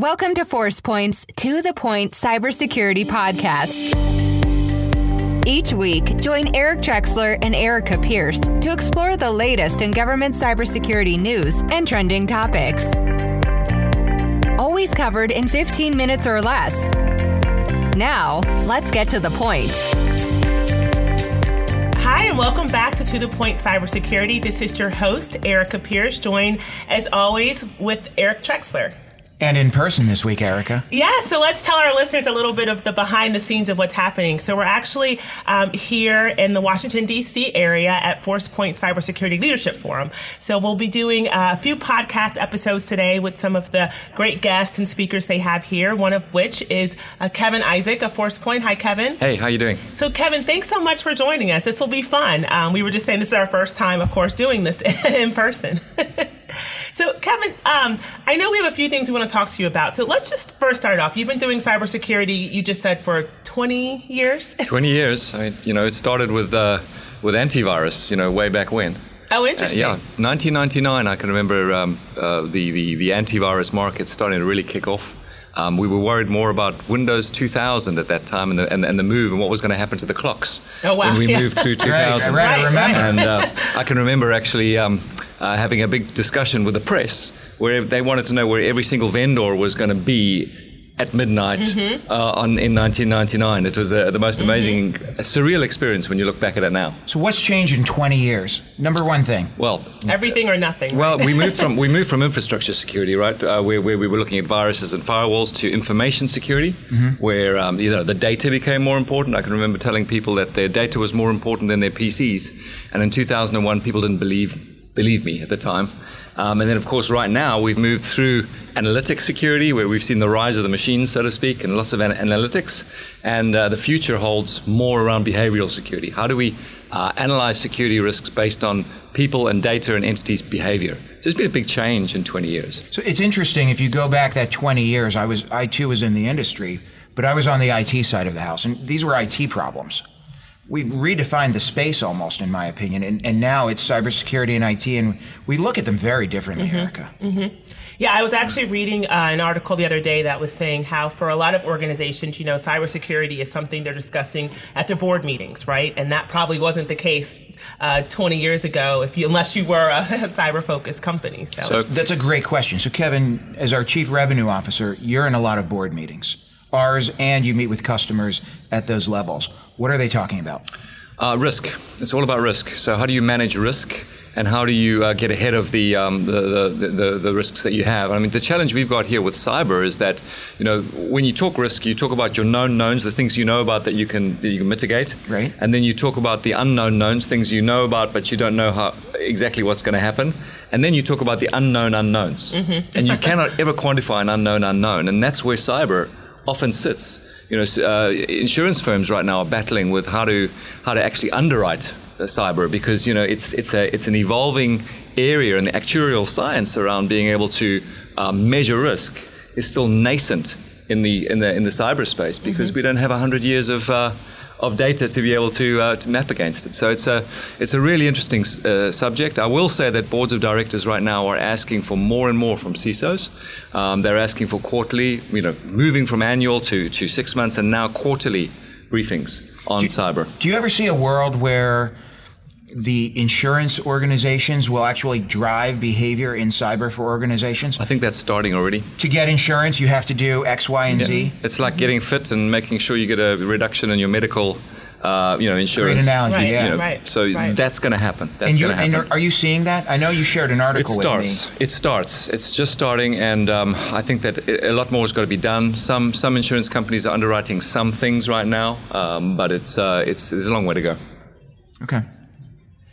Welcome to Forcepoint's To the Point Cybersecurity Podcast. Each week, join Eric Trexler and Arika Pierce to explore the latest in government cybersecurity news and trending topics. Always covered in 15 minutes or less. Now, let's get to the point. Hi, and welcome back to To the Point Cybersecurity. This is your host, Arika Pierce, joined as always with Eric Trexler. And in person this week, Arika. Yeah, so let's tell our listeners a little bit of the behind the scenes of what's happening. So we're actually um, here in the Washington, D.C. area at Forcepoint Cybersecurity Leadership Forum. So we'll be doing a few podcast episodes today with some of the great guests and speakers they have here, one of which is uh, Kevin Isaac of Forcepoint. Hi, Kevin. Hey, how you doing? So, Kevin, thanks so much for joining us. This will be fun. Um, we were just saying this is our first time, of course, doing this in person. So, Kevin, um, I know we have a few things we want to talk to you about. So, let's just first start off. You've been doing cybersecurity, you just said, for 20 years? 20 years. I, you know, it started with, uh, with antivirus, you know, way back when. Oh, interesting. Uh, yeah, 1999, I can remember um, uh, the, the, the antivirus market starting to really kick off. Um, we were worried more about Windows 2000 at that time and the, and, and the move and what was going to happen to the clocks oh, wow. when we yeah. moved through 2000. right, right, I. And uh, I can remember actually um, uh, having a big discussion with the press where they wanted to know where every single vendor was going to be at midnight mm-hmm. uh, on, in 1999. It was uh, the most amazing, mm-hmm. surreal experience when you look back at it now. So, what's changed in 20 years? Number one thing. Well, everything or nothing. Well, we moved from we moved from infrastructure security, right, uh, where, where we were looking at viruses and firewalls, to information security, mm-hmm. where um, you know the data became more important. I can remember telling people that their data was more important than their PCs, and in 2001, people didn't believe believe me at the time. Um, and then, of course, right now we've moved through analytics security, where we've seen the rise of the machines, so to speak, and lots of an- analytics. And uh, the future holds more around behavioral security. How do we uh, analyze security risks based on people and data and entities' behavior? So it's been a big change in 20 years. So it's interesting. If you go back that 20 years, I was I too was in the industry, but I was on the IT side of the house, and these were IT problems we've redefined the space almost, in my opinion, and, and now it's cybersecurity and IT, and we look at them very differently, mm-hmm. Arika. Mm-hmm. Yeah, I was actually reading uh, an article the other day that was saying how for a lot of organizations, you know, cybersecurity is something they're discussing at their board meetings, right? And that probably wasn't the case uh, 20 years ago, if you, unless you were a, a cyber-focused company. So. so that's a great question. So, Kevin, as our chief revenue officer, you're in a lot of board meetings ours, and you meet with customers at those levels. What are they talking about? Uh, risk. It's all about risk. So, how do you manage risk? And how do you uh, get ahead of the, um, the, the, the, the, risks that you have? I mean, the challenge we've got here with cyber is that, you know, when you talk risk, you talk about your known knowns, the things you know about that you can, that you can mitigate. Right. And then you talk about the unknown knowns, things you know about, but you don't know how, exactly what's going to happen. And then you talk about the unknown unknowns. Mm-hmm. and you cannot ever quantify an unknown unknown. And that's where cyber often sits. You know, uh, insurance firms right now are battling with how to how to actually underwrite cyber because you know it's it's a it's an evolving area and the actuarial science around being able to um, measure risk is still nascent in the in the in the cyberspace because mm-hmm. we don't have hundred years of uh, of data to be able to, uh, to map against it. So it's a, it's a really interesting uh, subject. I will say that boards of directors right now are asking for more and more from CISOs. Um, they're asking for quarterly, you know, moving from annual to, to six months and now quarterly briefings on do, cyber. Do you ever see a world where the insurance organizations will actually drive behavior in cyber for organizations? I think that's starting already. To get insurance, you have to do X, Y, and yeah. Z. It's like getting fit and making sure you get a reduction in your medical. Uh, you know, insurance. Great analogy, right, yeah. You know, right, so right. that's going to happen. That's going to happen. And are you seeing that? I know you shared an article. It starts. It starts. It's just starting, and um, I think that a lot more has got to be done. Some some insurance companies are underwriting some things right now, um, but it's uh, it's there's a long way to go. Okay.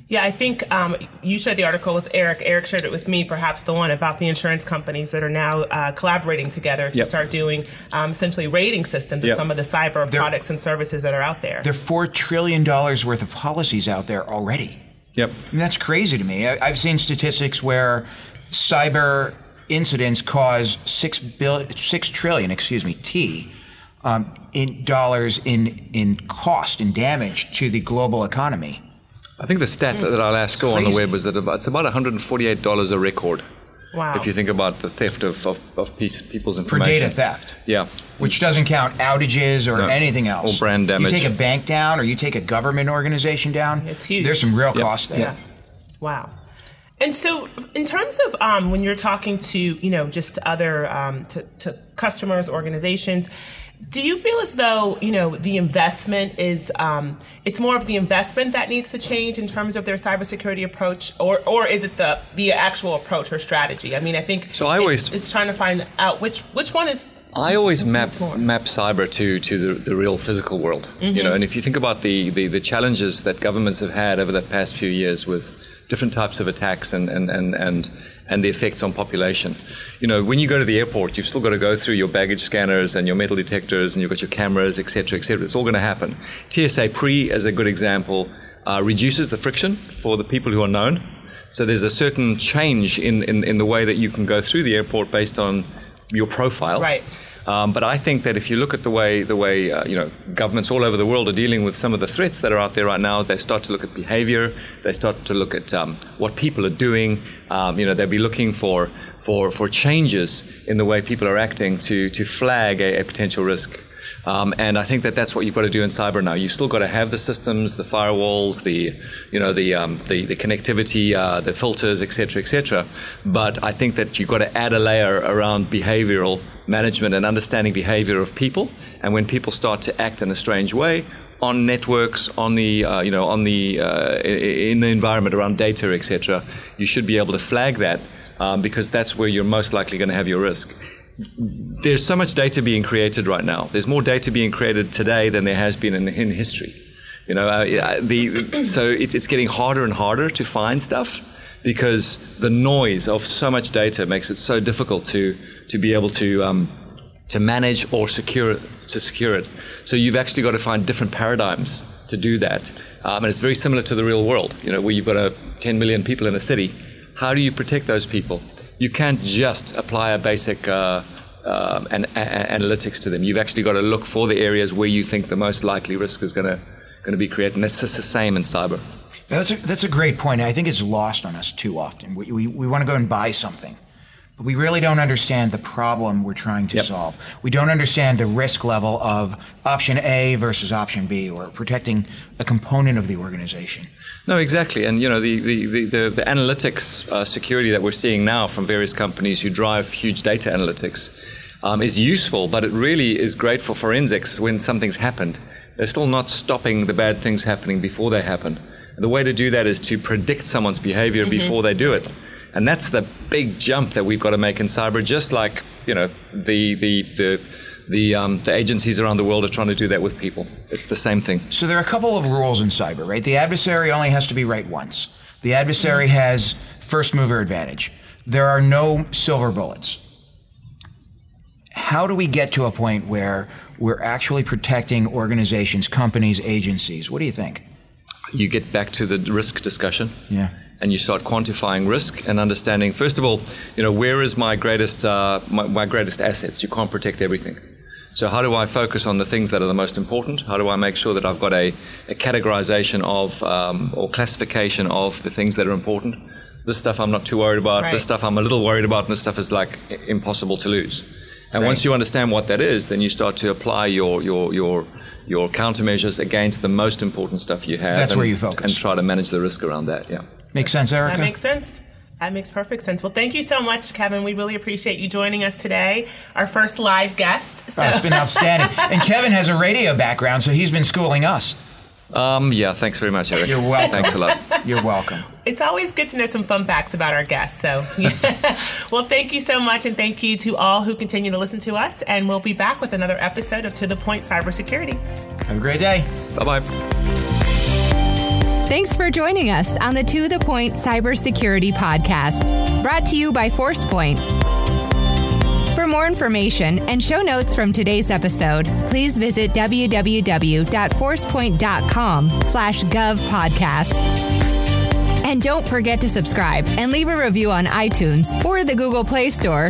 Yeah, I think um, you shared the article with Eric. Eric shared it with me, perhaps the one about the insurance companies that are now uh, collaborating together to yep. start doing um, essentially rating systems of yep. some of the cyber there, products and services that are out there. There are $4 trillion worth of policies out there already. Yep. I mean, that's crazy to me. I, I've seen statistics where cyber incidents cause six bill, six trillion, excuse me, T, um, in dollars in in cost and damage to the global economy. I think the stat that I last saw on the web was that it's about $148 a record Wow. If you think about the theft of, of, of piece, people's information. for data theft. Yeah. Which doesn't count outages or No. anything else. Or brand damage. You take a bank down or you take a government organization down. It's huge. There's some real Yep. cost there. Yeah. Wow. And so, in terms of um, when you're talking to you know just other um, to, to customers, organizations, do you feel as though you know the investment is um, it's more of the investment that needs to change in terms of their cybersecurity approach, or or is it the the actual approach or strategy? I mean, I think So I it's, always- it's trying to find out which which one is. I always map map cyber to to the, the real physical world. You know, and if you think about the, the the challenges that governments have had over the past few years with different types of attacks and and and and, and the effects on population. You know, when you go to the airport, you've still got to go through your baggage scanners and your metal detectors, and you've got your cameras, et cetera, et cetera. It's all going to happen. TSA pre, as a good example, uh, reduces the friction for the people who are known. So there's a certain change in, in, in the way that you can go through the airport based on your profile. Right. Um, but I think that if you look at the way the way uh, you know governments all over the world are dealing with some of the threats that are out there right now, they start to look at behaviour. They start to look at um, what people are doing. Um, you know, they'll be looking for for for changes in the way people are acting to to flag a, a potential risk. Um, and I think that that's what you've got to do in cyber now. You've still got to have the systems, the firewalls, the you know the um, the, the connectivity, uh, the filters, etc., etc. But I think that you've got to add a layer around behavioral management and understanding behavior of people. And when people start to act in a strange way on networks, on the uh, you know on the uh, in the environment around data, etc., you should be able to flag that um, because that's where you're most likely going to have your risk there's so much data being created right now. There's more data being created today than there has been in, in history. You know, uh, the, so it, it's getting harder and harder to find stuff because the noise of so much data makes it so difficult to to be able to um, to manage or secure to secure it. So you've actually got to find different paradigms to do that, um, and it's very similar to the real world. You know, where you've got a 10 million people in a city. How do you protect those people? You can't just apply a basic uh, um, an, a, a- analytics to them. You've actually got to look for the areas where you think the most likely risk is going to going to be created, and it's just the same in cyber. That's a, that's a great point. I think it's lost on us too often. We, we, we want to go and buy something, but we really don't understand the problem we're trying to Yep. solve. We don't understand the risk level of option A versus option B or protecting a component of the organization. No, exactly. And you know the the the, the, the analytics uh, security that we're seeing now from various companies who drive huge data analytics um, is useful, but it really is great for forensics when something's happened. They're still not stopping the bad things happening before they happen. And the way to do that is to predict someone's behavior before they do it. And that's the big jump that we've got to make in cyber, just like you know the the the the, um, the agencies around the world are trying to do that with people. It's the same thing. So there are a couple of rules in cyber, right? The adversary only has to be right once. The adversary has first mover advantage. There are no silver bullets. How do we get to a point where we're actually protecting organizations, companies, agencies? What do you think? You get back to the risk discussion. Yeah. and you start quantifying risk and understanding first of all you know where is my greatest uh, my, my greatest assets? You can't protect everything. So how do i focus on the things that are the most important? How do i make sure that i've got a, a categorization of um, or classification of the things that are important? This stuff i'm not too worried about. Right. this stuff i'm a little worried about. And this stuff is like impossible to lose and Right. once you understand what that is then you start to apply your your your your countermeasures against the most important stuff you have That's and, where you focus. and try to manage the risk around that yeah Make sense, Arika? That makes sense. That makes perfect sense. Well, thank you so much, Kevin. We really appreciate you joining us today, our first live guest. So Oh, it's been outstanding. and Kevin has a radio background, so he's been schooling us. Um, yeah, thanks very much, Eric. You're welcome. Thanks a lot. You're welcome. it's always good to know some fun facts about our guests. So, well, thank you so much, and thank you to all who continue to listen to us. And we'll be back with another episode of To the Point Cybersecurity. Have a great day. Bye bye. Thanks for joining us on the To The Point Cybersecurity Podcast, brought to you by Forcepoint. For more information and show notes from today's episode, please visit www.forcepoint.com slash gov podcast. And don't forget to subscribe and leave a review on iTunes or the Google Play Store.